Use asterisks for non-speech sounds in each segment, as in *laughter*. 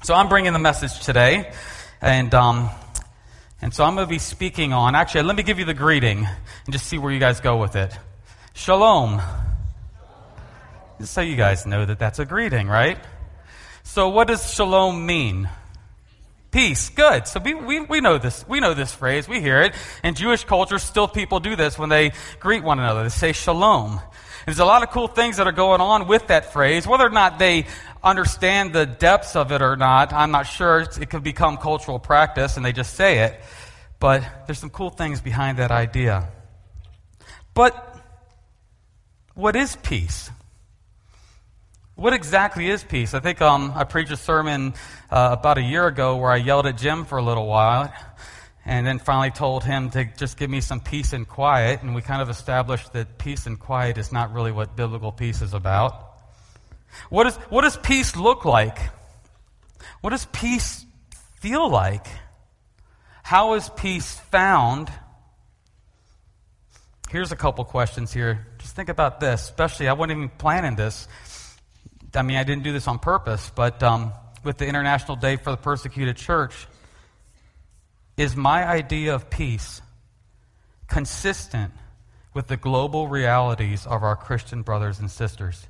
So I'm bringing the message today, and um, and so I'm going to be speaking on. Actually, let me give you the greeting and just see where you guys go with it. Shalom. Just so you guys know that that's a greeting, right? So what does shalom mean? Peace. Good. So we, we, we know this. We know this phrase. We hear it. In Jewish culture, still people do this when they greet one another. They say shalom. There's a lot of cool things that are going on with that phrase. Whether or not they understand the depths of it or not, I'm not sure. It could become cultural practice and they just say it. But there's some cool things behind that idea. But what is peace? What exactly is peace? I think um, I preached a sermon uh, about a year ago where I yelled at Jim for a little while and then finally told him to just give me some peace and quiet. And we kind of established that peace and quiet is not really what biblical peace is about. What, is, what does peace look like? What does peace feel like? How is peace found? Here's a couple questions here. Just think about this, especially, I wasn't even planning this. I mean, I didn't do this on purpose, but um, with the International Day for the Persecuted Church, is my idea of peace consistent with the global realities of our Christian brothers and sisters?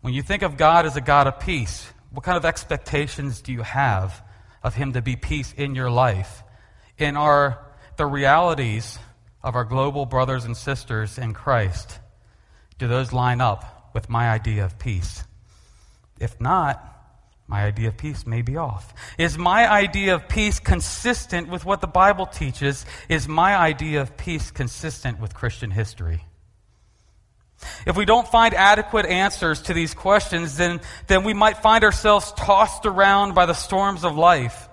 When you think of God as a God of peace, what kind of expectations do you have of Him to be peace in your life? In our the realities of our global brothers and sisters in Christ? Do those line up with my idea of peace? If not, my idea of peace may be off. Is my idea of peace consistent with what the Bible teaches? Is my idea of peace consistent with Christian history? If we don't find adequate answers to these questions, then, then we might find ourselves tossed around by the storms of life.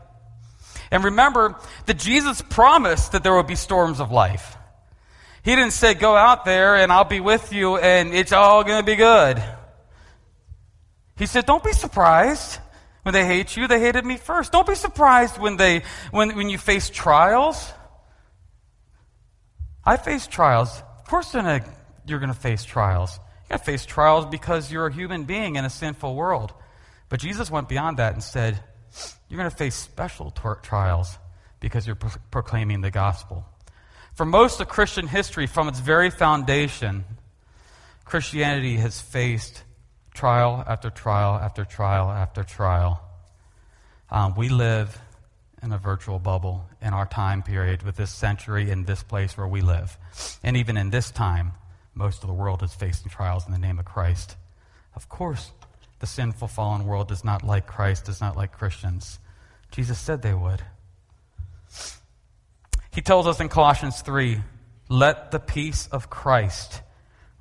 And remember that Jesus promised that there would be storms of life. He didn't say, Go out there and I'll be with you and it's all going to be good. He said, Don't be surprised when they hate you. They hated me first. Don't be surprised when, they, when, when you face trials. I face trials. Of course, you're going to face trials. You're going to face trials because you're a human being in a sinful world. But Jesus went beyond that and said, You're going to face special trials because you're pro- proclaiming the gospel. For most of Christian history, from its very foundation, Christianity has faced trial after trial after trial after trial. Um, we live in a virtual bubble in our time period with this century in this place where we live. And even in this time, most of the world is facing trials in the name of Christ. Of course, the sinful, fallen world does not like Christ, does not like Christians. Jesus said they would. He tells us in Colossians 3 let the peace of Christ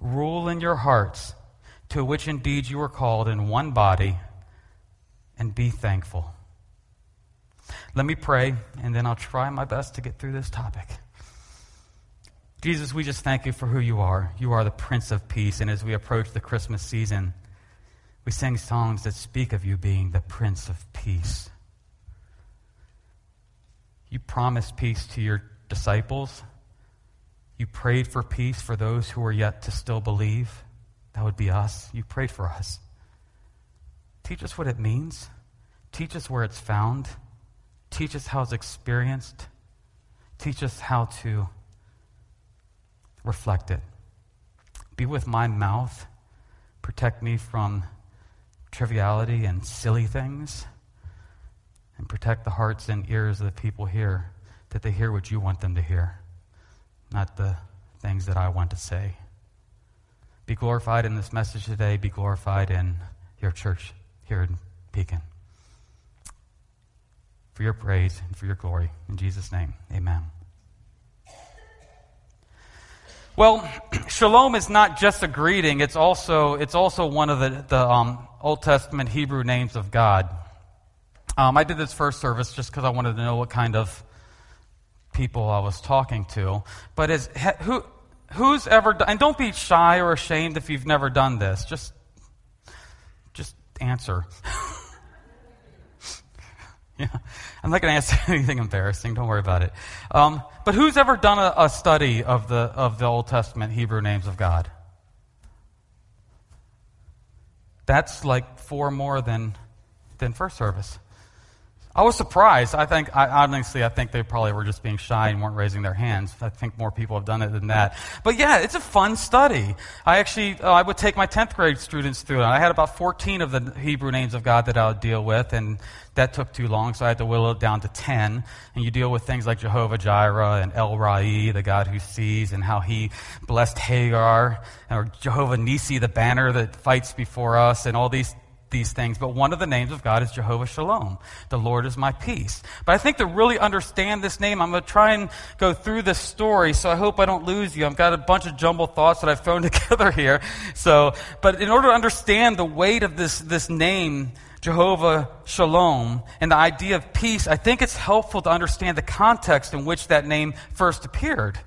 rule in your hearts, to which indeed you were called in one body, and be thankful. Let me pray, and then I'll try my best to get through this topic. Jesus, we just thank you for who you are. You are the Prince of Peace, and as we approach the Christmas season, we sing songs that speak of you being the Prince of Peace. You promised peace to your disciples. You prayed for peace for those who are yet to still believe. That would be us. You prayed for us. Teach us what it means. Teach us where it's found. Teach us how it's experienced. Teach us how to reflect it. Be with my mouth. Protect me from triviality and silly things and protect the hearts and ears of the people here that they hear what you want them to hear, not the things that I want to say. Be glorified in this message today. Be glorified in your church here in Pekin. For your praise and for your glory. In Jesus' name, amen. Well, *clears throat* shalom is not just a greeting, it's also, it's also one of the, the um, Old Testament Hebrew names of God. Um, I did this first service just because I wanted to know what kind of people I was talking to. But is, who, who's ever and don't be shy or ashamed if you've never done this. Just, just answer. *laughs* yeah, I'm not going to answer *laughs* anything embarrassing. Don't worry about it. Um, but who's ever done a, a study of the, of the Old Testament Hebrew names of God? That's like four more than, than first service. I was surprised. I think, I, honestly, I think they probably were just being shy and weren't raising their hands. I think more people have done it than that. But yeah, it's a fun study. I actually, uh, I would take my 10th grade students through it. I had about 14 of the Hebrew names of God that I would deal with, and that took too long, so I had to whittle it down to 10. And you deal with things like Jehovah Jireh and El Roi, the God who sees, and how he blessed Hagar, or Jehovah Nisi, the banner that fights before us, and all these these things, but one of the names of God is Jehovah Shalom. The Lord is my peace. But I think to really understand this name, I'm going to try and go through this story, so I hope I don't lose you. I've got a bunch of jumbled thoughts that I've thrown *laughs* together here. So, but in order to understand the weight of this, this name, Jehovah Shalom, and the idea of peace, I think it's helpful to understand the context in which that name first appeared.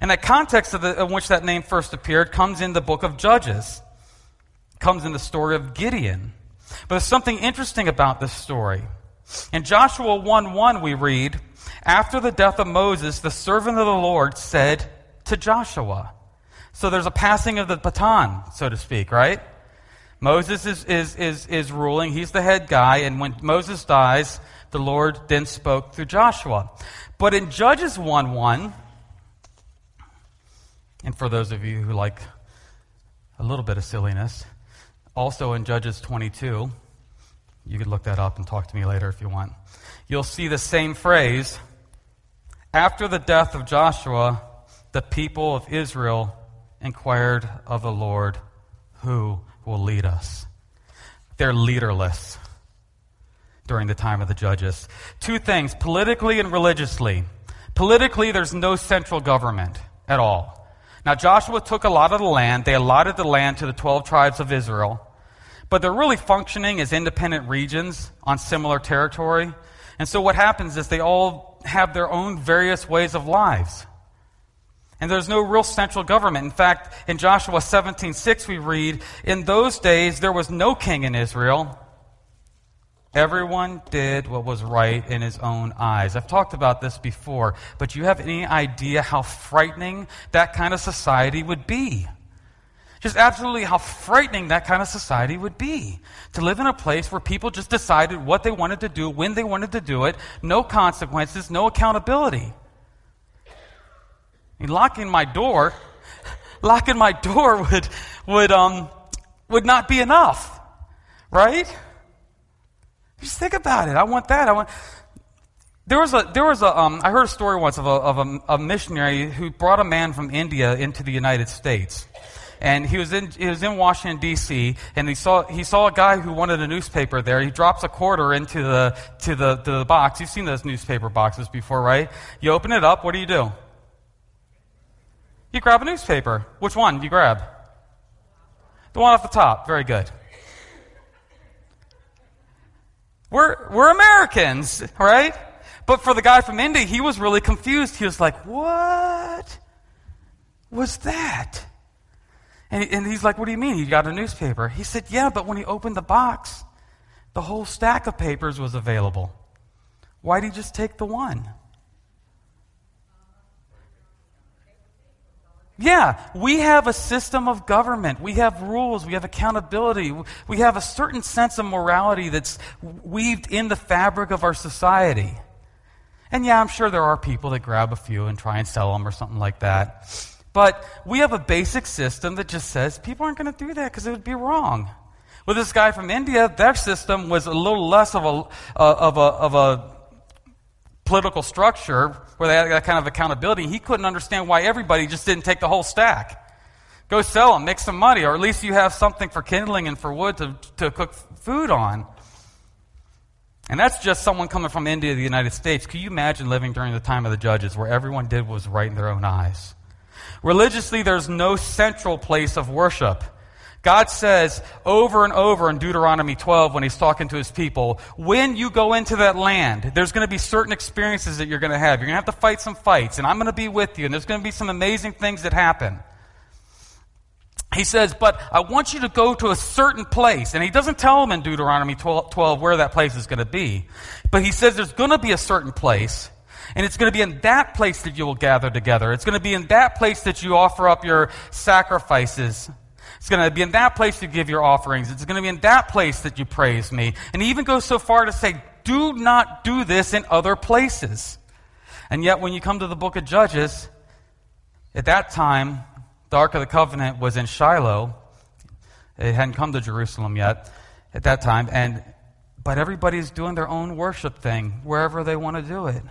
And that context of the, in which that name first appeared comes in the book of Judges comes in the story of Gideon. But there's something interesting about this story. In Joshua 1 1, we read, After the death of Moses, the servant of the Lord said to Joshua. So there's a passing of the baton, so to speak, right? Moses is, is, is, is ruling, he's the head guy, and when Moses dies, the Lord then spoke through Joshua. But in Judges 1 1, and for those of you who like a little bit of silliness, also in Judges 22, you could look that up and talk to me later if you want. You'll see the same phrase. After the death of Joshua, the people of Israel inquired of the Lord, Who will lead us? They're leaderless during the time of the judges. Two things politically and religiously. Politically, there's no central government at all. Now, Joshua took a lot of the land. They allotted the land to the 12 tribes of Israel. But they're really functioning as independent regions on similar territory. And so what happens is they all have their own various ways of lives. And there's no real central government. In fact, in Joshua 17:6 we read, "In those days there was no king in Israel. Everyone did what was right in his own eyes." I've talked about this before, but you have any idea how frightening that kind of society would be? Just absolutely how frightening that kind of society would be. To live in a place where people just decided what they wanted to do, when they wanted to do it, no consequences, no accountability. I mean, locking my door, *laughs* locking my door would, would, um, would not be enough, right? Just think about it. I want that. I want. There was a, there was a, um, I heard a story once of a, of a, a missionary who brought a man from India into the United States and he was in he was in Washington D.C. and he saw he saw a guy who wanted a newspaper there. He drops a quarter into the to the to the box. You've seen those newspaper boxes before, right? You open it up. What do you do? You grab a newspaper. Which one do you grab? The one off the top. Very good. We're we're Americans, right? But for the guy from India, he was really confused. He was like, "What was that?" And, and he's like, What do you mean? You got a newspaper? He said, Yeah, but when he opened the box, the whole stack of papers was available. Why did he just take the one? Yeah, we have a system of government. We have rules. We have accountability. We have a certain sense of morality that's weaved in the fabric of our society. And yeah, I'm sure there are people that grab a few and try and sell them or something like that. But we have a basic system that just says people aren't going to do that because it would be wrong. With this guy from India, their system was a little less of a, uh, of a, of a political structure where they had that kind of accountability. He couldn't understand why everybody just didn't take the whole stack. Go sell them, make some money, or at least you have something for kindling and for wood to, to cook food on. And that's just someone coming from India to the United States. Can you imagine living during the time of the judges where everyone did what was right in their own eyes? Religiously, there's no central place of worship. God says over and over in Deuteronomy 12 when he's talking to his people, when you go into that land, there's going to be certain experiences that you're going to have. You're going to have to fight some fights, and I'm going to be with you, and there's going to be some amazing things that happen. He says, but I want you to go to a certain place. And he doesn't tell them in Deuteronomy 12, 12 where that place is going to be. But he says there's going to be a certain place. And it's going to be in that place that you will gather together. It's going to be in that place that you offer up your sacrifices. It's going to be in that place you give your offerings. It's going to be in that place that you praise me. And he even goes so far to say, do not do this in other places. And yet, when you come to the book of Judges, at that time, the Ark of the Covenant was in Shiloh. It hadn't come to Jerusalem yet at that time. And, but everybody's doing their own worship thing wherever they want to do it.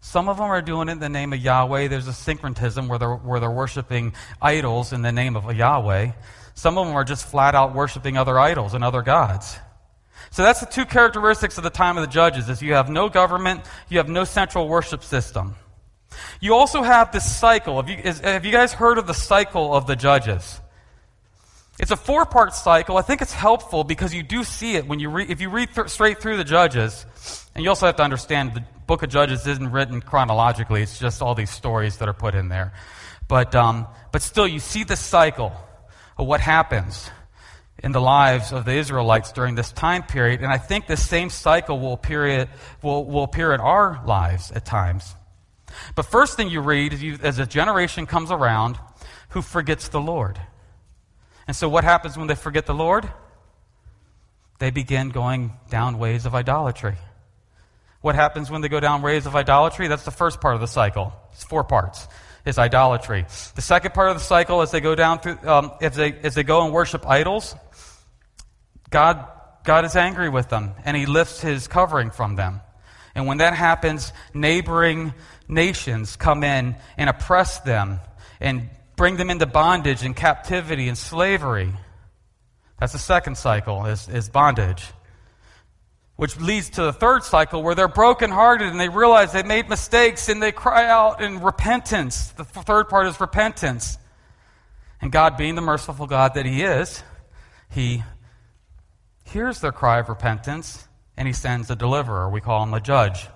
Some of them are doing it in the name of Yahweh. There's a syncretism where they're, where they're worshiping idols in the name of Yahweh. Some of them are just flat out worshiping other idols and other gods. So that's the two characteristics of the time of the judges is you have no government, you have no central worship system. You also have this cycle. Have you, is, have you guys heard of the cycle of the judges? It's a four part cycle. I think it's helpful because you do see it when you read, if you read th- straight through the Judges, and you also have to understand the book of Judges isn't written chronologically, it's just all these stories that are put in there. But, um, but still, you see the cycle of what happens in the lives of the Israelites during this time period, and I think the same cycle will appear, will, will appear in our lives at times. But first thing you read is you, as a generation comes around who forgets the Lord. And so, what happens when they forget the Lord? They begin going down ways of idolatry. What happens when they go down ways of idolatry? That's the first part of the cycle. It's four parts. Is idolatry. The second part of the cycle, as they go down through, um, as they as they go and worship idols, God God is angry with them, and He lifts His covering from them. And when that happens, neighboring nations come in and oppress them and bring them into bondage and captivity and slavery. That's the second cycle, is, is bondage. Which leads to the third cycle where they're brokenhearted and they realize they made mistakes and they cry out in repentance. The third part is repentance. And God, being the merciful God that He is, He hears their cry of repentance and He sends a deliverer. We call him a judge.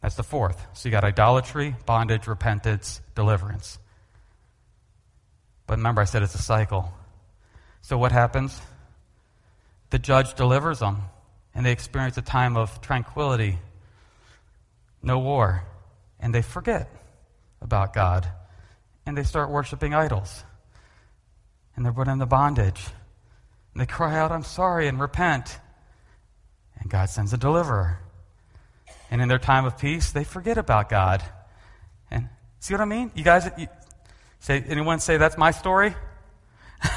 That's the fourth. So you got idolatry, bondage, repentance, deliverance. But remember, I said it's a cycle. So what happens? The judge delivers them, and they experience a time of tranquility, no war, and they forget about God, and they start worshiping idols, and they're put into bondage, and they cry out, I'm sorry, and repent, and God sends a deliverer. And in their time of peace, they forget about God. And see what I mean? You guys, you, Say, anyone say that's my story? *laughs*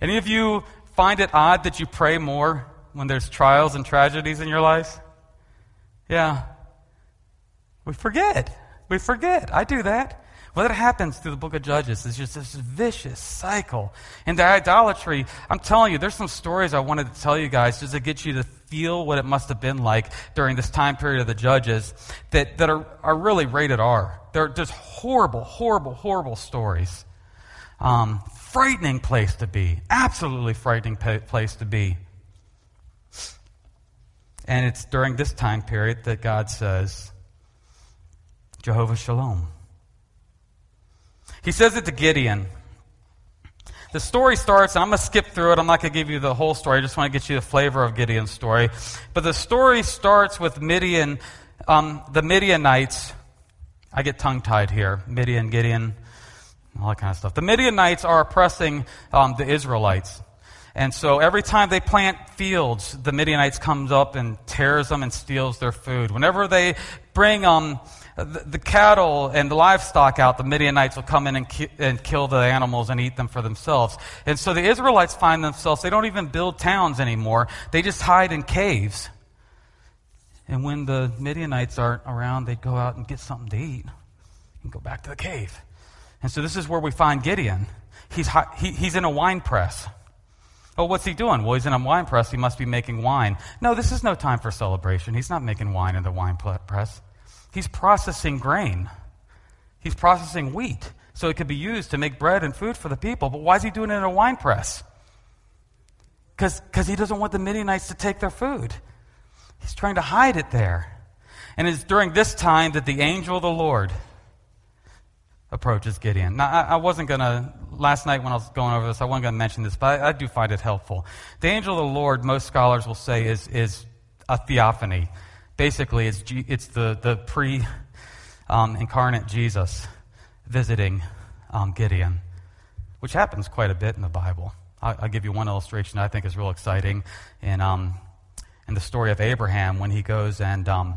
Any of you find it odd that you pray more when there's trials and tragedies in your life? Yeah. We forget. We forget. I do that. Well, that happens through the book of Judges. It's just this vicious cycle. And the idolatry, I'm telling you, there's some stories I wanted to tell you guys just to get you to feel what it must have been like during this time period of the Judges that, that are, are really rated R. They're just horrible, horrible, horrible stories. Um, frightening place to be. Absolutely frightening place to be. And it's during this time period that God says, Jehovah Shalom. He says it to Gideon. The story starts, and I'm going to skip through it. I'm not going to give you the whole story. I just want to get you the flavor of Gideon's story. But the story starts with Midian, um, the Midianites. I get tongue tied here. Midian, Gideon, all that kind of stuff. The Midianites are oppressing um, the Israelites. And so every time they plant fields, the Midianites comes up and tears them and steals their food. Whenever they bring um, the, the, cattle and the livestock out, the Midianites will come in and, ki- and kill the animals and eat them for themselves. And so the Israelites find themselves, they don't even build towns anymore. They just hide in caves. And when the Midianites aren't around, they go out and get something to eat and go back to the cave. And so this is where we find Gideon. He's, he, he's in a wine press. Oh, what's he doing? Well, he's in a wine press. He must be making wine. No, this is no time for celebration. He's not making wine in the wine press. He's processing grain, he's processing wheat so it could be used to make bread and food for the people. But why is he doing it in a wine press? Because he doesn't want the Midianites to take their food. He's trying to hide it there. And it's during this time that the angel of the Lord approaches Gideon. Now, I, I wasn't going to, last night when I was going over this, I wasn't going to mention this, but I, I, do find it helpful. The angel of the Lord, most scholars will say, is, is a theophany. Basically, it's, G, it's the, the pre um, incarnate Jesus visiting um, Gideon, which happens quite a bit in the Bible. I'll, I'll give you one illustration I think is real exciting in, um, in the story of Abraham when he goes and, um,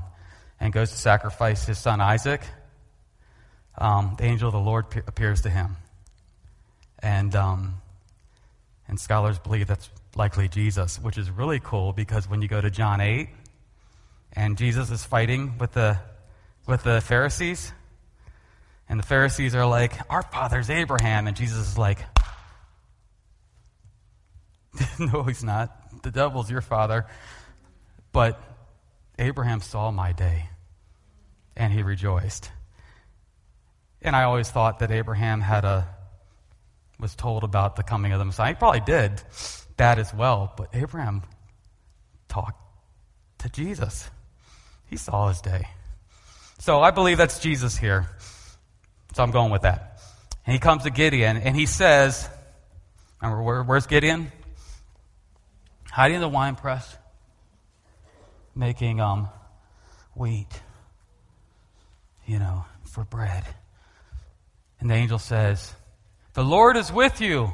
and goes to sacrifice his son Isaac. Um, the angel of the Lord pe- appears to him. And, um, and scholars believe that's likely Jesus, which is really cool because when you go to John 8 and Jesus is fighting with the, with the Pharisees, and the Pharisees are like, Our father's Abraham. And Jesus is like, *laughs* No, he's not. The devil's your father. But Abraham saw my day, and he rejoiced. And I always thought that Abraham had a was told about the coming of the Messiah. He probably did that as well, but Abraham talked to Jesus. He saw his day. So I believe that's Jesus here. So I'm going with that. And he comes to Gideon and he says, remember, where, where's Gideon? Hiding in the wine press, making um, wheat, you know, for bread. And the angel says, The Lord is with you,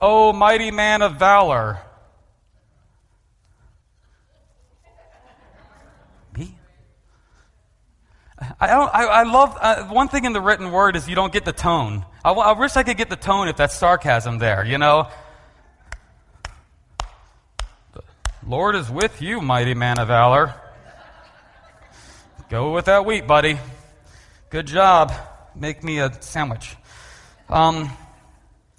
O mighty man of valor. Me? I, don't, I, I love, uh, one thing in the written word is you don't get the tone. I, I wish I could get the tone if that's sarcasm there, you know? The Lord is with you, mighty man of valor. Go with that wheat, buddy. Good job. Make me a sandwich. Um,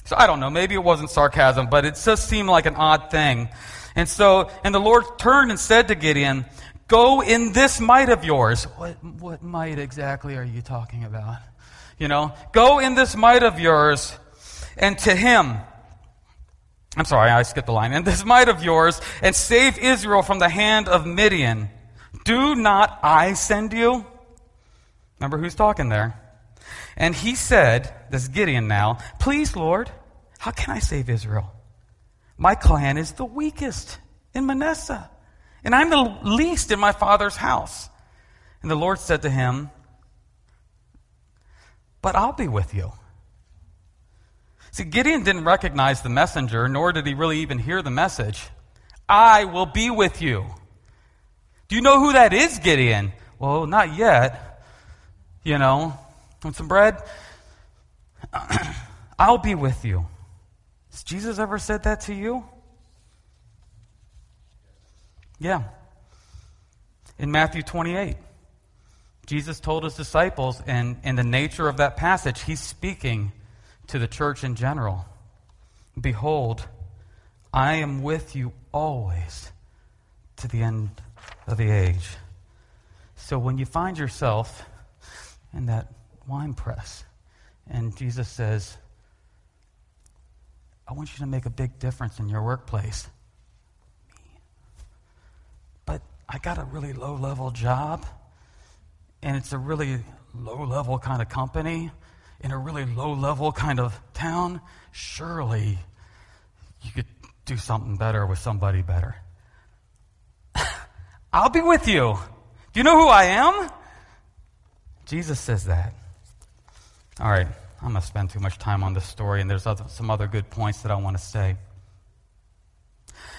so I don't know. Maybe it wasn't sarcasm, but it just seemed like an odd thing. And so, and the Lord turned and said to Gideon, Go in this might of yours. What, what might exactly are you talking about? You know, go in this might of yours and to him. I'm sorry, I skipped the line. And this might of yours and save Israel from the hand of Midian. Do not I send you? Remember who's talking there? And he said, this is Gideon now, please, Lord, how can I save Israel? My clan is the weakest in Manasseh and I'm the least in my father's house. And the Lord said to him, But I'll be with you. See, Gideon didn't recognize the messenger, nor did he really even hear the message. I will be with you. Do you know who that is, Gideon? Well, not yet. You know, want some bread? *clears throat* I'll be with you. Has Jesus ever said that to you? Yeah. In Matthew 28, Jesus told his disciples, and in the nature of that passage, he's speaking to the church in general Behold, I am with you always to the end of the age. So when you find yourself in that wine press, and Jesus says, I want you to make a big difference in your workplace. But I got a really low level job, and it's a really low level kind of company in a really low level kind of town. Surely you could do something better with somebody better. *laughs* I'll be with you. Do you know who I am? Jesus says that. All right, I'm going to spend too much time on this story, and there's other, some other good points that I want to say.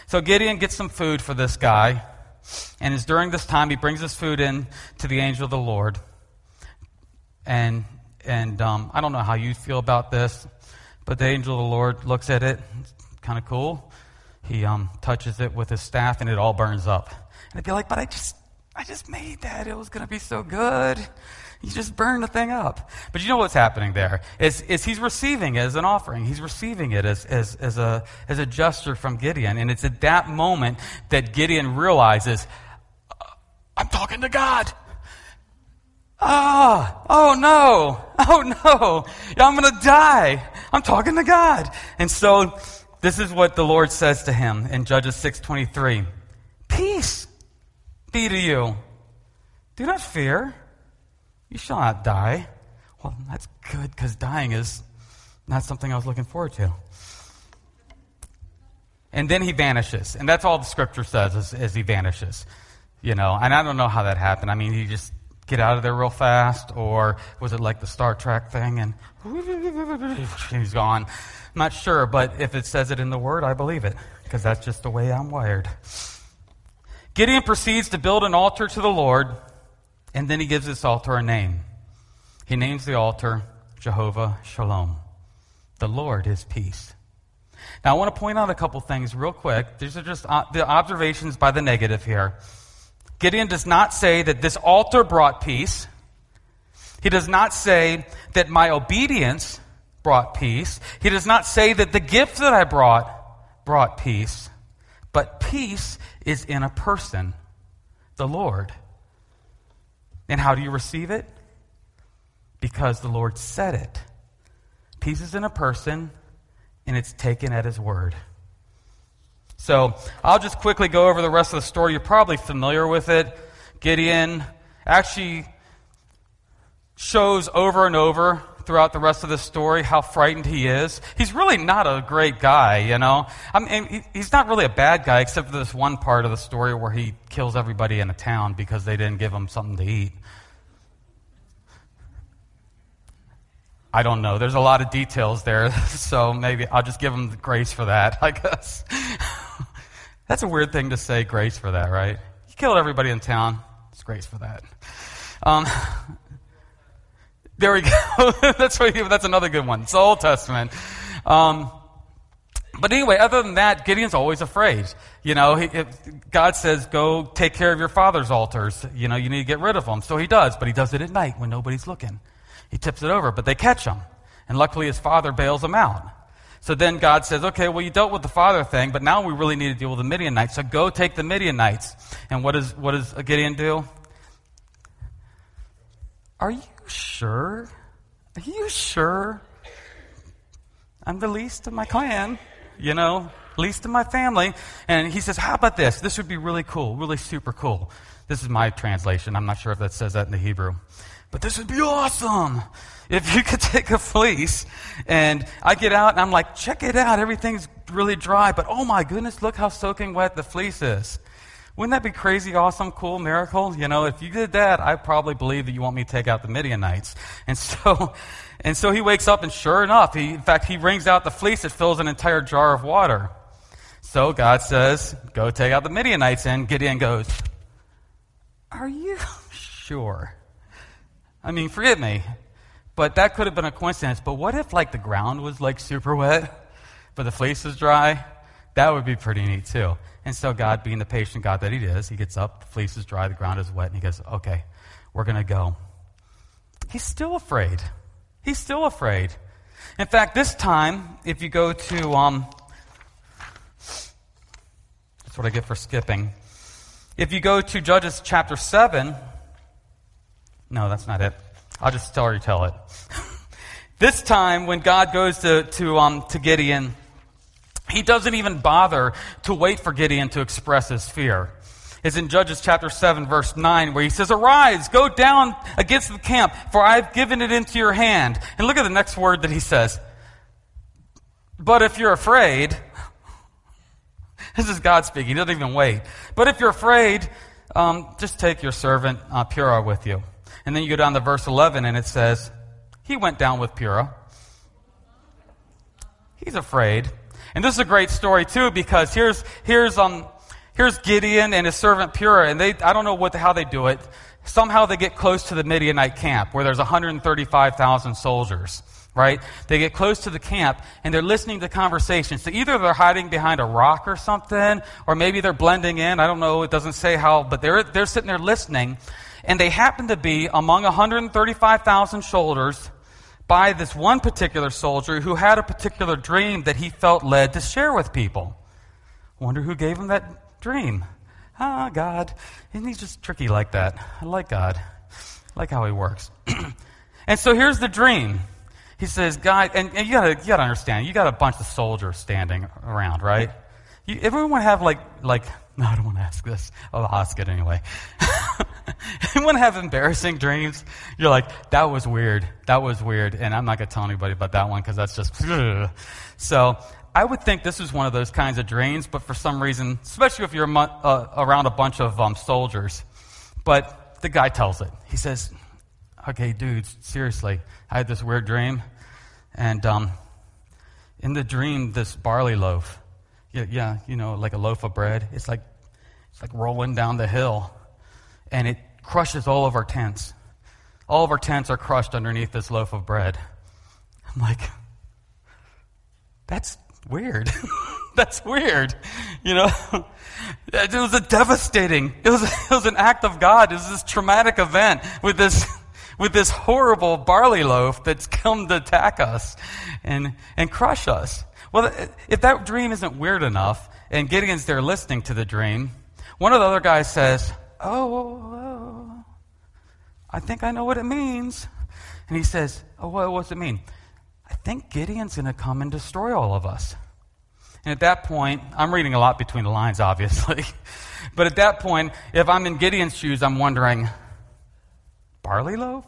So Gideon gets some food for this guy. And it's during this time he brings his food in to the angel of the Lord. And, and um, I don't know how you feel about this, but the angel of the Lord looks at it. Kind of cool. He um, touches it with his staff and it all burns up. And I'd be like, but I just, I just made that. It was going to be so good. You just burn the thing up. But you know what's happening there? Is, is he's receiving it as an offering. He's receiving it as, as, as, a, as a gesture from Gideon. And it's at that moment that Gideon realizes, I'm talking to God. Ah, oh no, *laughs* oh no, I'm going to die. I'm talking to God. And so this is what the Lord says to him in Judges 6:23. Peace be to you. Do not fear. You shall not die. Well, that's good because dying is not something I was looking forward to. And then he vanishes. And that's all the scripture says is, is he vanishes. You know, and I don't know how that happened. I mean, he just get out of there real fast, or was it like the Star Trek thing and *laughs* he's gone? I'm not sure, but if it says it in the Word, I believe it, because that's just the way I'm wired. Gideon proceeds to build an altar to the Lord, and then he gives this altar a name. He names the altar Jehovah Shalom. The Lord is peace. Now, I want to point out a couple things real quick. These are just uh, the observations by the negative here. Gideon does not say that this altar brought peace. He does not say that my obedience brought peace. He does not say that the gift that I brought brought peace. But peace is in a person, the Lord. And how do you receive it? Because the Lord said it. Peace is in a person, and it's taken at his word. So I'll just quickly go over the rest of the story. You're probably familiar with it. Gideon actually shows over and over throughout the rest of the story how frightened he is. He's really not a great guy, you know. I mean, he's not really a bad guy, except for this one part of the story where he kills everybody in a town because they didn't give him something to eat. I don't know. There's a lot of details there, *laughs* so maybe I'll just give him grace for that, *laughs* I guess. *laughs* That's a weird thing to say, grace for that, right? He killed everybody in town. It's grace for that. Um, there we go. *laughs* that's, what, that's another good one. It's the Old Testament. Um, but anyway, other than that, Gideon's always afraid. You know, he, God says, go take care of your father's altars. You know, you need to get rid of them. So he does, but he does it at night when nobody's looking. He tips it over, but they catch him. And luckily his father bails him out. So then God says, okay, well, you dealt with the father thing, but now we really need to deal with the Midianites. So go take the Midianites. And what, is, what does Gideon do? Are you sure? Are you sure? I'm the least of my clan, you know, least of my family. And he says, how about this? This would be really cool, really super cool. This is my translation. I'm not sure if that says that in the Hebrew. But this would be awesome if you could *laughs* take a fleece and I get out and I'm like, check it out, everything's really dry, but oh my goodness, look how soaking wet the fleece is. Wouldn't that be crazy, awesome, cool, miracle? You know, if you did that, I probably believe that you want me to take out the Midianites. And *laughs* so, and so he wakes up and sure enough, he, in fact, he wrings out the fleece, that fills an entire jar of water. So God says, go take out the Midianites and Gideon goes, are you *laughs* sure? I mean, forgive me, but that could have been a coincidence. But what if, like, the ground was, like, super wet, but the fleece was dry? That would be pretty neat, too. And so, God, being the patient God that He is, He gets up, the fleece is dry, the ground is wet, and He goes, okay, we're going to go. He's still afraid. He's still afraid. In fact, this time, if you go to, um, that's what I get for skipping. If you go to Judges chapter 7, no, that's not it. I'll just you tell it. *laughs* this time, when God goes to, to, um, to Gideon, he doesn't even bother to wait for Gideon to express his fear. It's in Judges chapter 7, verse 9, where he says, Arise, go down against the camp, for I have given it into your hand. And look at the next word that he says. But if you're afraid, *laughs* this is God speaking, he doesn't even wait. But if you're afraid, um, just take your servant uh, Purah with you. And then you go down to verse 11 and it says, He went down with Purah. He's afraid. And this is a great story too because here's, here's, um, here's Gideon and his servant Purah and they, I don't know what, how they do it. Somehow they get close to the Midianite camp where there's 135,000 soldiers right? They get close to the camp and they're listening to conversations. So either they're hiding behind a rock or something, or maybe they're blending in. I don't know. It doesn't say how, but they're, they're sitting there listening and they happen to be among 135,000 soldiers by this one particular soldier who had a particular dream that he felt led to share with people. Wonder who gave him that dream? Ah, God. Isn't he just tricky like that? I like God. I like how he works. *clears throat* and so here's the dream. He says, "God," and, and you gotta you gotta understand, you got a bunch of soldiers standing around, right? You, everyone have like like no, *laughs* I don't want to ask this. I'll ask it anyway. *laughs* Anyone have embarrassing dreams? You're like, that was weird. That was weird. And I'm not going to tell anybody about that one because that's just. Ugh. *laughs* So I would think this was one of those kinds of dreams, but for some reason, especially if you're uh, around a bunch of um, soldiers. But the guy tells it. He says, Okay, dudes, seriously, I had this weird dream. And um, in the dream, this barley loaf, yeah, yeah, you know, like a loaf of bread, it's like, it's like rolling down the hill. And it crushes all of our tents. All of our tents are crushed underneath this loaf of bread. I'm like, that's weird. *laughs* that's weird. You know, it was a devastating, it was, *laughs* it was an act of God. It was this traumatic event with this, *laughs* with this horrible barley loaf that's come to attack us and, and crush us. Well, if that dream isn't weird enough, and Gideon's there listening to the dream, one of the other guys says, Oh, I think I know what it means. And he says, Oh, what, what's it mean? I think Gideon's going to come and destroy all of us. And at that point, I'm reading a lot between the lines, *laughs* obviously. but at that point, if I'm in Gideon's shoes, I'm wondering barley loaf?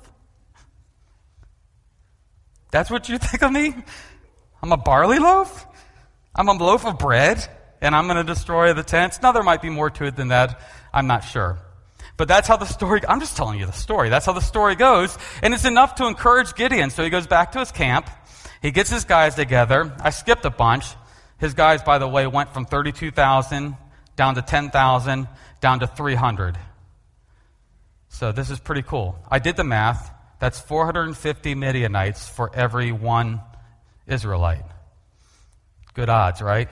That's what you *laughs* think of me? I'm a barley loaf? I'm a loaf of bread? And I'm going to destroy the tents? Now, there might be more to it than that. I'm not sure. But that's how the story, I'm just telling you the story. That's how the story goes. And it's enough to encourage Gideon. So he goes back to his camp. He gets his guys together. I skipped a bunch. His guys, by the way, went from 32,000 down to 10,000 down to 300. So this is pretty cool. I did the math. That's 450 Midianites for every one Israelite. Good odds, right?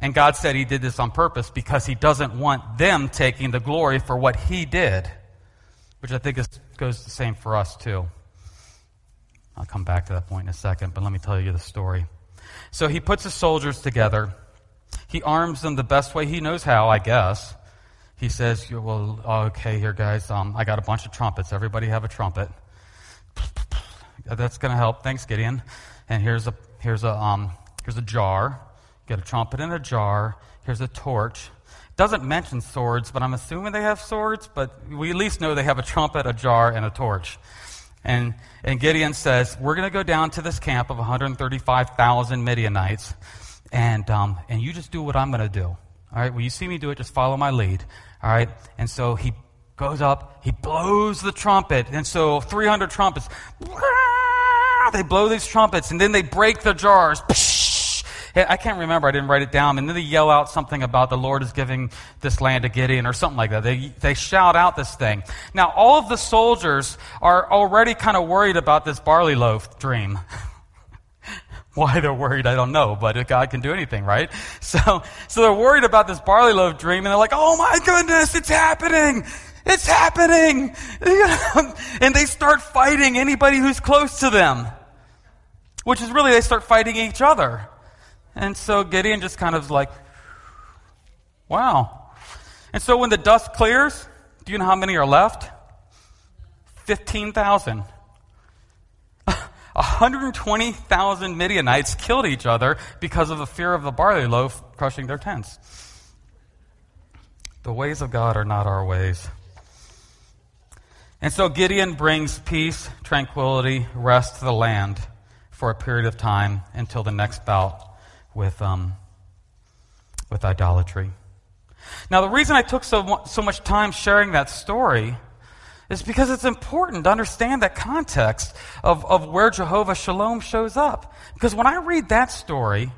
And God said He did this on purpose because He doesn't want them taking the glory for what He did, which I think is, goes the same for us, too. I'll come back to that point in a second, but let me tell you the story. So he puts his soldiers together. He arms them the best way he knows how, I guess. He says, Well, okay, here, guys, um, I got a bunch of trumpets. Everybody have a trumpet. That's going to help. Thanks, Gideon. And here's a, here's a, um, here's a jar. Get a trumpet in a jar. Here's a torch. Doesn't mention swords, but I'm assuming they have swords, but we at least know they have a trumpet, a jar, and a torch. And, and Gideon says, We're going to go down to this camp of 135,000 Midianites, and, um, and you just do what I'm going to do. All right, when you see me do it, just follow my lead. All right, and so he goes up, he blows the trumpet, and so 300 trumpets, they blow these trumpets, and then they break the jars. I can't remember. I didn't write it down. And then they yell out something about the Lord is giving this land to Gideon or something like that. They, they shout out this thing. Now, all of the soldiers are already kind of worried about this barley loaf dream. *laughs* Why they're worried, I don't know, but God can do anything, right? *laughs* So, so they're worried about this barley loaf dream and they're like, oh my goodness, it's happening! It's happening! *laughs* and they start fighting anybody who's close to them. Which is really, they start fighting each other. And so Gideon just kind of like, wow. And so when the dust clears, do you know how many are left? 15,000. *laughs* 120,000 Midianites killed each other because of the fear of the barley loaf crushing their tents. The ways of God are not our ways. And so Gideon brings peace, tranquility, rest to the land for a period of time until the next bout with, um, with idolatry. Now, the reason I took so, so much time sharing that story is because it's important to understand that context of, of where Jehovah Shalom shows up. Because when I read that story,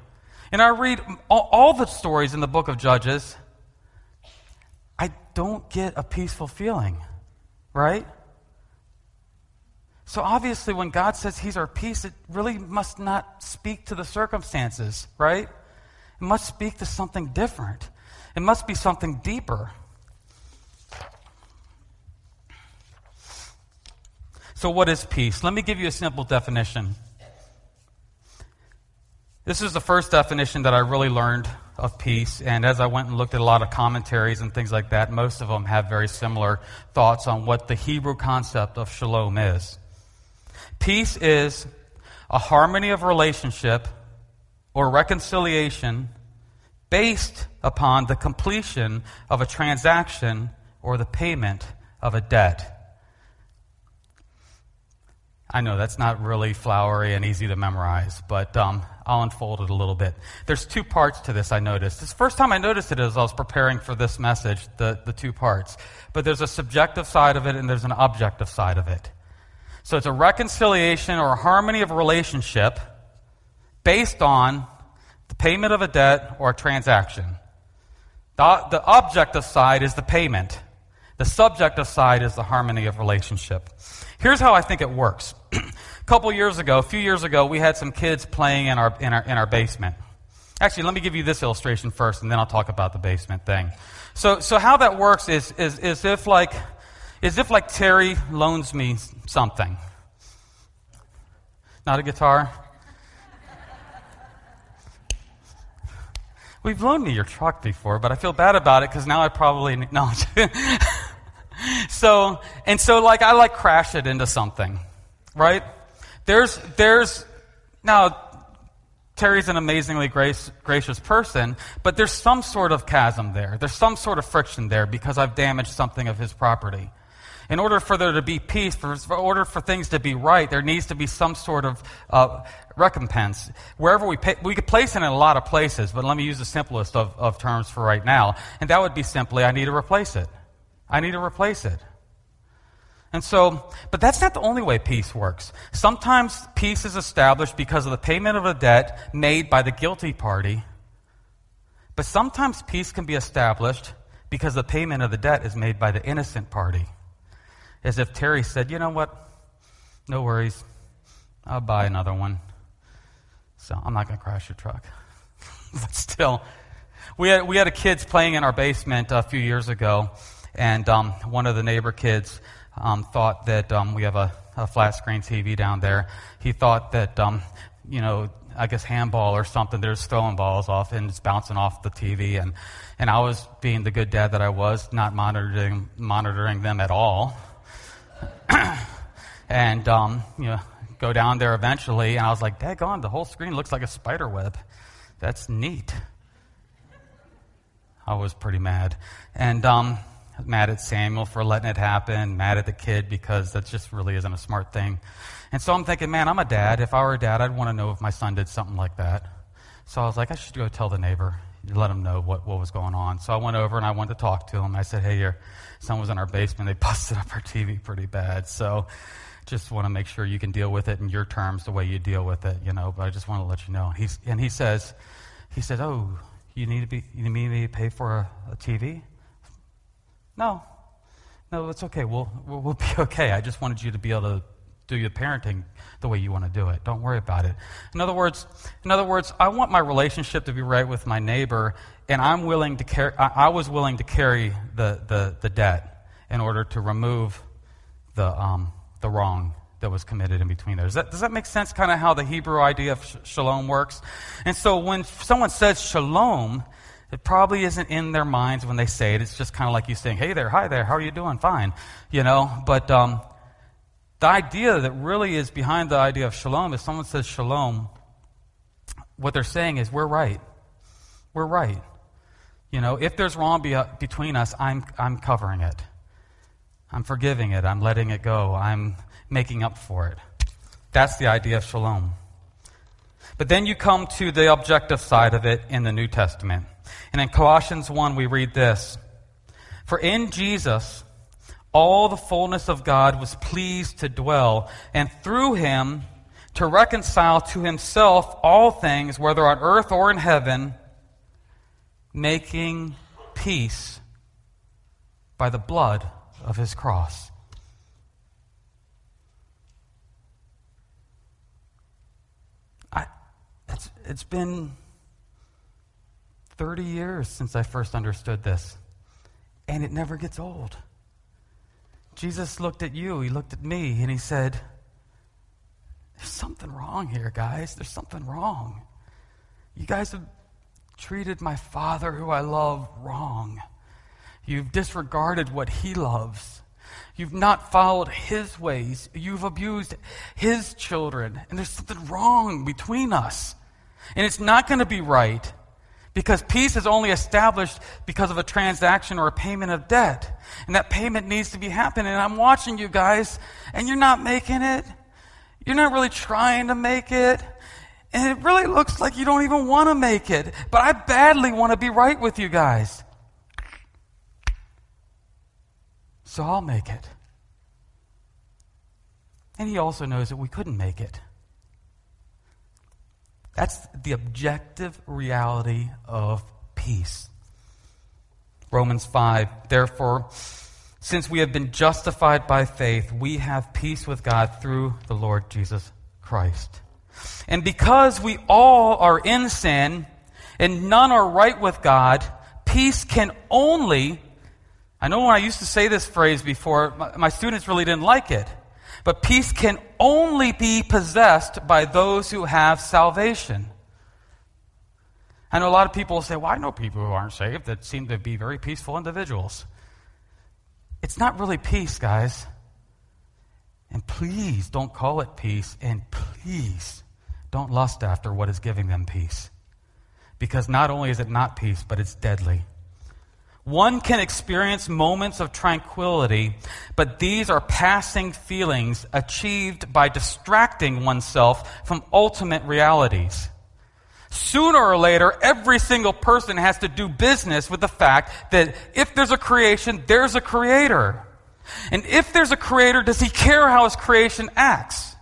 and I read all, all the stories in the book of Judges, I don't get a peaceful feeling, right? So obviously, when God says He's our peace, it really must not speak to the circumstances, right? It must speak to something different. It must be something deeper. So, what is peace? Let me give you a simple definition. This is the first definition that I really learned of peace. And as I went and looked at a lot of commentaries and things like that, most of them have very similar thoughts on what the Hebrew concept of shalom is. Peace is a harmony of relationship or reconciliation based upon the completion of a transaction or the payment of a debt. I know that's not really flowery and easy to memorize, but um, I'll unfold it a little bit. There's two parts to this I noticed. This first time I noticed it as I was preparing for this message, the, the two parts. But there's a subjective side of it and there's an objective side of it. So it's a reconciliation or a harmony of a relationship based on the payment of a debt or a transaction. The, the objective side is the payment. The subjective side is the harmony of relationship. Here's how I think it works. a *clears throat* couple years ago, a few years ago, we had some kids playing in our, in our, in our basement. Actually, let me give you this illustration first, and then I'll talk about the basement thing. So, so how that works is, is, is if like, is if like Terry loans me something. Not a guitar. We've loaned me your truck before, but I feel bad about it because now I probably *laughs* no. so and so, like I like crash it into something, right? There's there's now Terry's an amazingly grace, gracious person, but there's some sort of chasm there. There's some sort of friction there because I've damaged something of his property. In order for there to be peace, for, for order for things to be right, there needs to be some sort of uh, recompense. Wherever we pay, we could place it in a lot of places, but let me use the simplest of, of terms for right now, and that would be simply, I need to replace it. I need to replace it. And so, but that's not the only way peace works. Sometimes peace is established because of the payment of a debt made by the guilty party. But sometimes peace can be established because the payment of the debt is made by the innocent party as if Terry said, You know what? No worries. I'll buy another one. So I'm not going to crash your truck. *laughs* but still, we had, we had a kids playing in our basement a few years ago, and um, one of the neighbor kids um, thought that um, we have a, a, flat screen TV down there. He thought that, um, you know, I guess handball or something, they're throwing balls off and it's bouncing off the TV. And, and I was being the good dad that I was, not monitoring, monitoring them at all. And um, you know, go down there eventually, and I was like, "Daggone, the whole screen looks like a spider web. That's neat." I was pretty mad, and um, mad at Samuel for letting it happen. Mad at the kid because that just really isn't a smart thing. And so I'm thinking, man, I'm a dad. If I were a dad, I'd want to know if my son did something like that. So I was like, I should go tell the neighbor, let him know what, what was going on. So I went over and I went to talk to him. I said, hey, your son was in our basement. They *laughs* busted up our TV pretty bad. So just want to make sure you can deal with it in your terms, the way you deal with it, you know. But I just want to let you know. He's, and he says, he says, oh, you need to be, you need me to pay for a, a TV? No, no, it's okay. We'll, we'll, we'll be *laughs* okay. I just wanted you to be able to do your parenting the way you want to do it. Don't worry about it. In other words, in other words, I want my relationship to be right with my neighbor, and I'm willing to carry. I, I was willing to carry the, the, the debt in order to remove the um, the wrong that was committed in between there. Does that, does that make sense? Kind of how the Hebrew idea of sh- shalom works. And so when someone says shalom, it probably isn't in their minds when they say it. It's just kind of like you saying, "Hey there, hi there, how are you doing? Fine," you know. But um, the idea that really is behind the idea of shalom is someone says shalom, what they're saying is we're right. We're right. You know, if there's wrong be- between us, I'm, I'm covering it. I'm forgiving it. I'm letting it go. I'm making up for it. That's the idea of shalom. But then you come to the objective side of it in the New Testament. And in Colossians 1, we read this For in Jesus, all the fullness of God was pleased to dwell, and through him to reconcile to himself all things, whether on earth or in heaven, making peace by the blood of his cross. I, it's, it's been 30 years since I first understood this, and it never gets old. Jesus looked at you, he looked at me, and he said, There's something wrong here, guys. There's something wrong. You guys have treated my Father, who I love, wrong. You've disregarded what he loves. You've not followed his ways. You've abused his children. And there's something wrong between us. And it's not going to be right because peace is only established because of a transaction or a payment of debt. And that payment needs to be happening. And I'm watching you guys, and you're not making it. You're not really trying to make it. And it really looks like you don't even want to make it. But I badly want to be right with you guys. So I'll make it. And he also knows that we couldn't make it. That's the objective reality of peace. Romans 5. Therefore, since we have been justified by faith, we have peace with God through the Lord Jesus Christ. And because we all are in sin and none are right with God, peace can only, I know when I used to say this phrase before, my, my students really didn't like it, but peace can only be possessed by those who have salvation. I know a lot of people will say, well, I know people who aren't saved that seem to be very peaceful individuals. It's not really peace, guys. And please don't call it peace. And please don't lust after what is giving them peace. Because not only is it not peace, but it's deadly. One can experience moments of tranquility, but these are passing feelings achieved by distracting oneself from ultimate realities. Sooner or later, every single person has to do business with the fact that if there's a creation, there's a creator. And if there's a creator, does he care how his creation acts?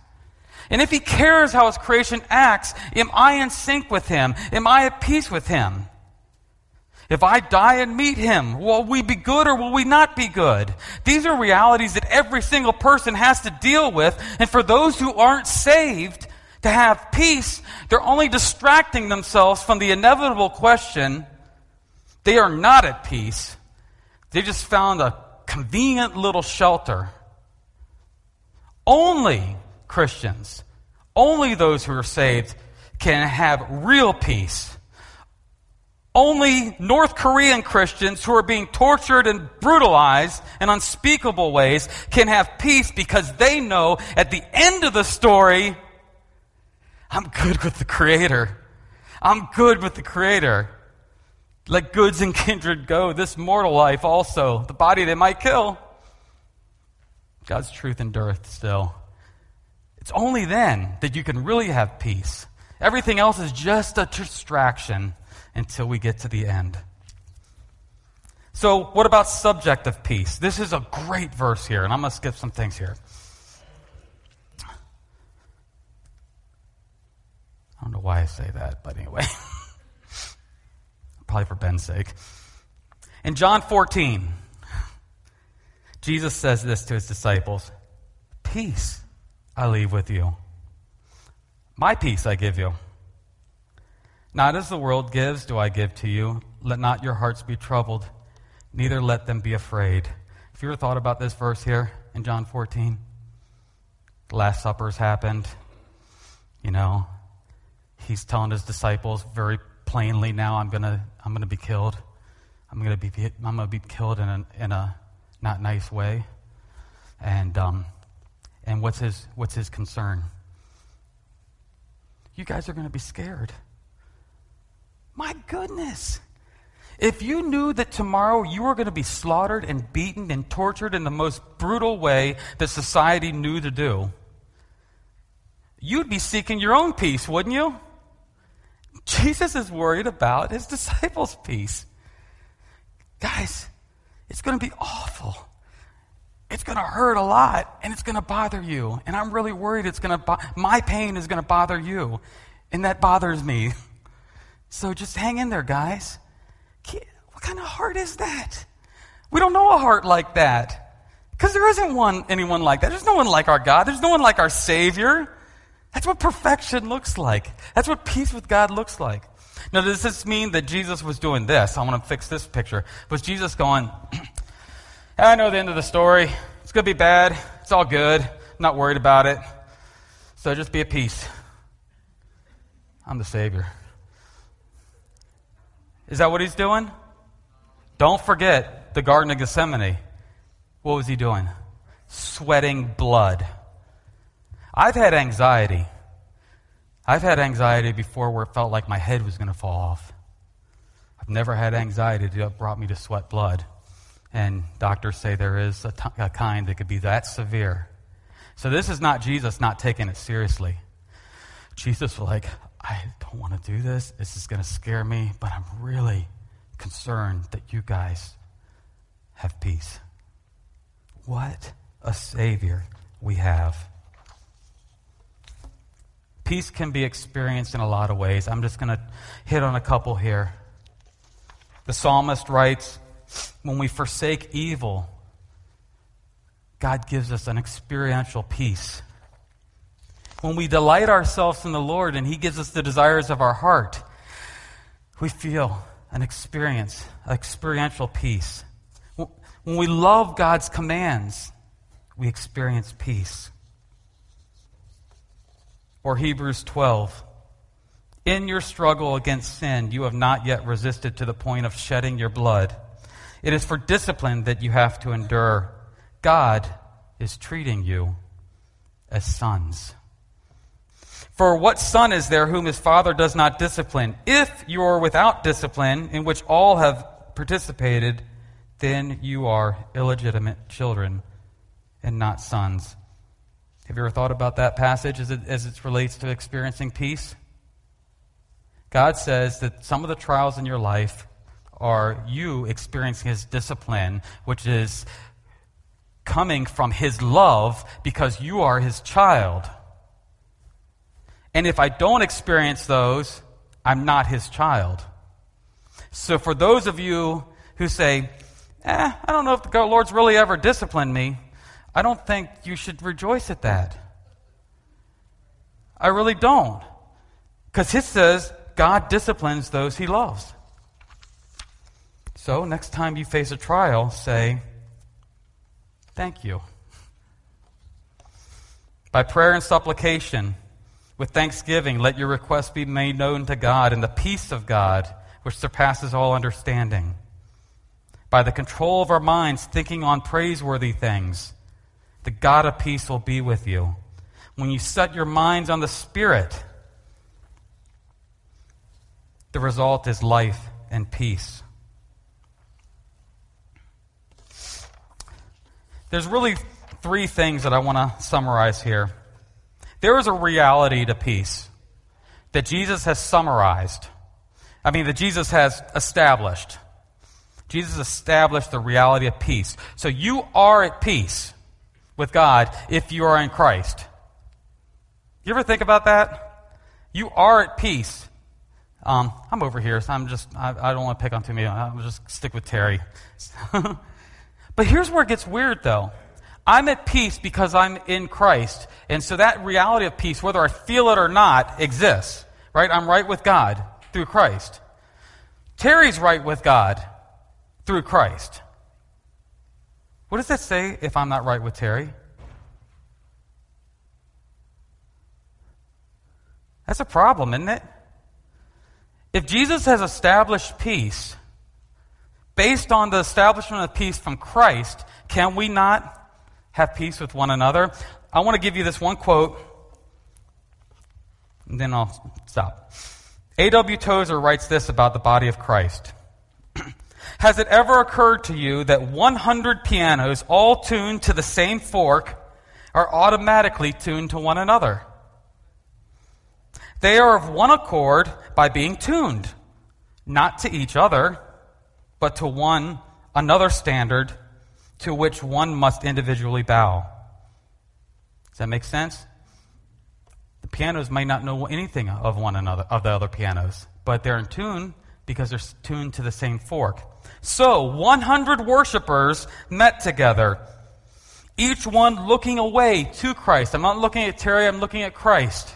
And if he cares how his creation acts, am I in sync with him? Am I at peace with him? If I die and meet him, will we be good or will we not be good? These are realities that every single person has to deal with. And for those who aren't saved to have peace, they're only distracting themselves from the inevitable question. They are not at peace. They just found a convenient little shelter. Only Christians, only those who are saved can have real peace. Only North Korean Christians who are being tortured and brutalized in unspeakable ways can have peace because they know at the end of the story, I'm good with the Creator. I'm good with the Creator. Let goods and *laughs* kindred go. This mortal life also, the body they might kill. God's truth endureth still. It's only then that you can really have peace. Everything else is just a distraction until we get to the end. So, what about subjective peace? This is a great verse here, and I'm going to skip some things here. I don't know why I say that, but anyway. *laughs* Probably for Ben's sake. In John 14, Jesus says this to his disciples Peace I leave with you, my peace I give you. Not as the world gives, do I give to you. Let not your hearts be troubled, neither let them be afraid. If you ever thought about this verse here in John 14? The Last Supper's happened. You know, he's telling his disciples very plainly now, I'm to I'm gonna be killed. I'm to be, I'm gonna be killed in a, in a not nice way. And, um, and what's, his, what's his concern? You guys are to be scared. My goodness. If you knew that tomorrow you were going to be slaughtered and beaten and tortured in the most brutal way that society knew to do, you'd be seeking your own peace, wouldn't you? Jesus is worried about his *laughs* disciples' peace. Guys, it's going to be awful. It's going to hurt a lot and it's going to bother you. And I'm really worried it's going to, bo- my pain is going to bother you. And that bothers me. *laughs* So just hang in there, guys. What kind of heart is that? We don't know a heart like that. Because there isn't one, anyone like that. There's no one like our God. There's no one like our Savior. That's what perfection looks like. That's what peace with God looks like. Now, does this mean that Jesus was doing this? I want to fix this picture. Was Jesus going, *clears throat* I know the end of the story. It's going to be bad. It's all good. I'm not worried about it. So just be at peace. I'm the Savior. Is that what he's doing? Don't forget the Garden of Gethsemane. What was he doing? Sweating blood. I've had anxiety. I've had anxiety before where it felt like my head was going to fall off. I've never had anxiety that brought me to sweat blood. And doctors say there is a, t- a kind that could be that severe. So this is not Jesus not taking it seriously. Jesus was like, I don't want to do this. This is going to scare me, but I'm really concerned that you guys have peace. What a Savior we have. Peace can be experienced in a lot of ways. I'm just going to hit on a couple here. The psalmist writes, When we forsake evil, God gives us an experiential peace. When we delight ourselves in the Lord and He gives us the desires of our heart, we feel an experience, experiential peace. When we love God's commands, we experience peace. Or Hebrews 12. In your struggle against sin, you have not yet resisted to the point of shedding your blood. It is for discipline that you have to endure. God is treating you as sons. For what son is there whom his father does not discipline? If you are without discipline, in which all have participated, then you are illegitimate children and not sons. Have you ever thought about that passage as it, as it relates to experiencing peace? God says that some of the trials in your life are you experiencing His discipline, which is coming from His love because you are His child. And if I don't experience those, I'm not His child. So for those of you who say, eh, I don't know if the Lord's really ever disciplined me, I don't think you should rejoice at that. I really don't. Because it says God disciplines those he loves. So, next time you face a trial, say, Thank you. By prayer and supplication, with thanksgiving, let your requests be made known to God, and the peace of God, which surpasses all understanding. By the control of our minds, thinking on praiseworthy things the God of peace will be with you. When you set your minds on the Spirit, the result is life and peace. There's really three things that I want to summarize here. There is a reality to peace that Jesus has summarized. I mean, that Jesus has established. Jesus established the reality of peace. So you are at peace with God if you are in Christ. You ever think about that? You are at peace. Um, I'm over here, so I'm just, I, I don't want to pick on too many. I'll just stick with Terry. *laughs* but here's where it gets weird, though. I'm at peace because I'm in Christ. And so that reality of peace, whether I feel it or not, exists. Right? I'm right with God through Christ. Terry's right with God through Christ. What does that say if I'm not right with Terry? That's a problem, isn't it? If Jesus has established peace based on the establishment of peace from Christ, can we not have peace with one another? I want to give you this one quote, and then I'll stop. A.W. Tozer writes this about the body of Christ. *clears throat* Has it ever occurred to you that 100 pianos, all tuned to the same fork, are automatically tuned to one another? They are of one accord by being tuned, not to each other, but to one another standard to which one must individually bow. Does that make sense? The pianos may not know anything of one another, of the other pianos, but they're in tune because they're tuned to the same fork. So, 100 worshipers met together, each one looking away to Christ. I'm not looking at Terry, I'm looking at Christ.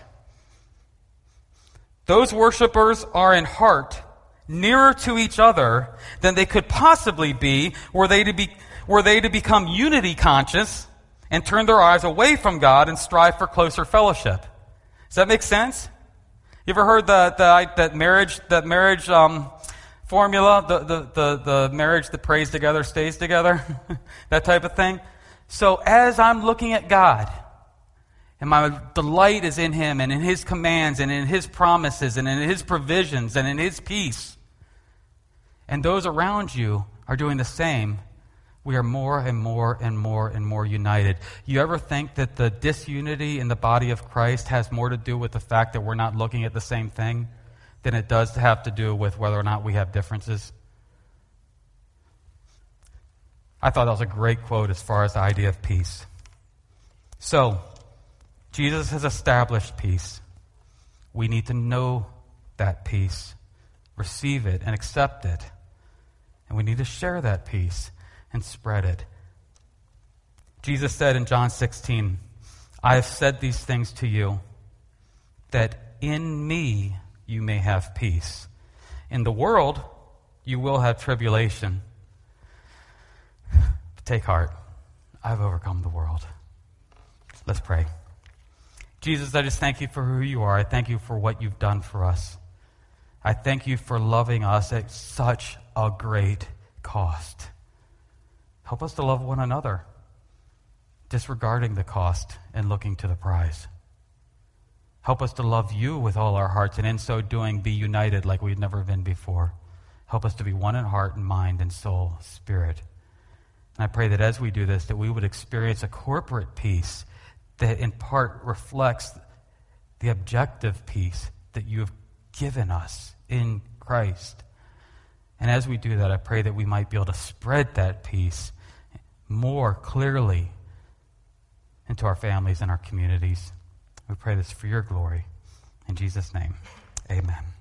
Those worshipers are in heart nearer to each other than they could possibly be were they to, be, were they to become unity conscious and turn their eyes away from God and strive for closer fellowship. Does that make sense? You ever heard the, the, that marriage, that marriage um, formula, the, the, the, the marriage that prays together stays together, *laughs* that type of thing. So as I'm looking at God, and my delight is in Him and in His commands and in His promises and in His provisions and in His peace, and those around you are doing the same, we are more and more and more and more united. You ever think that the disunity in the body of Christ has more to do with the fact that we're not looking at the same thing than it does to have to do with whether or not we have differences? I thought that was a great quote as far as the idea of peace. So, Jesus has established peace. We need to know that peace, receive it, and accept it. And we need to share that peace and spread it. Jesus said in John 16, I have said these things to you that in me you may have peace. In the world you will have tribulation. But *sighs* take heart. I've overcome the world. Let's pray. Jesus, I just thank you for who you are. I thank you for what you've done for us. I thank you for loving us at such a great cost. Help us to love one another, disregarding the cost and looking to the prize. Help us to love you with all our hearts, and in so doing, be united like we've never been before. Help us to be one in heart and mind and soul, spirit. And I pray that as we do this, that we would experience a corporate peace that in part reflects the objective peace that you have given us in Christ. And as we do that, I pray that we might be able to spread that peace more clearly into our families and our communities. We pray this for your glory. In Jesus' name, amen.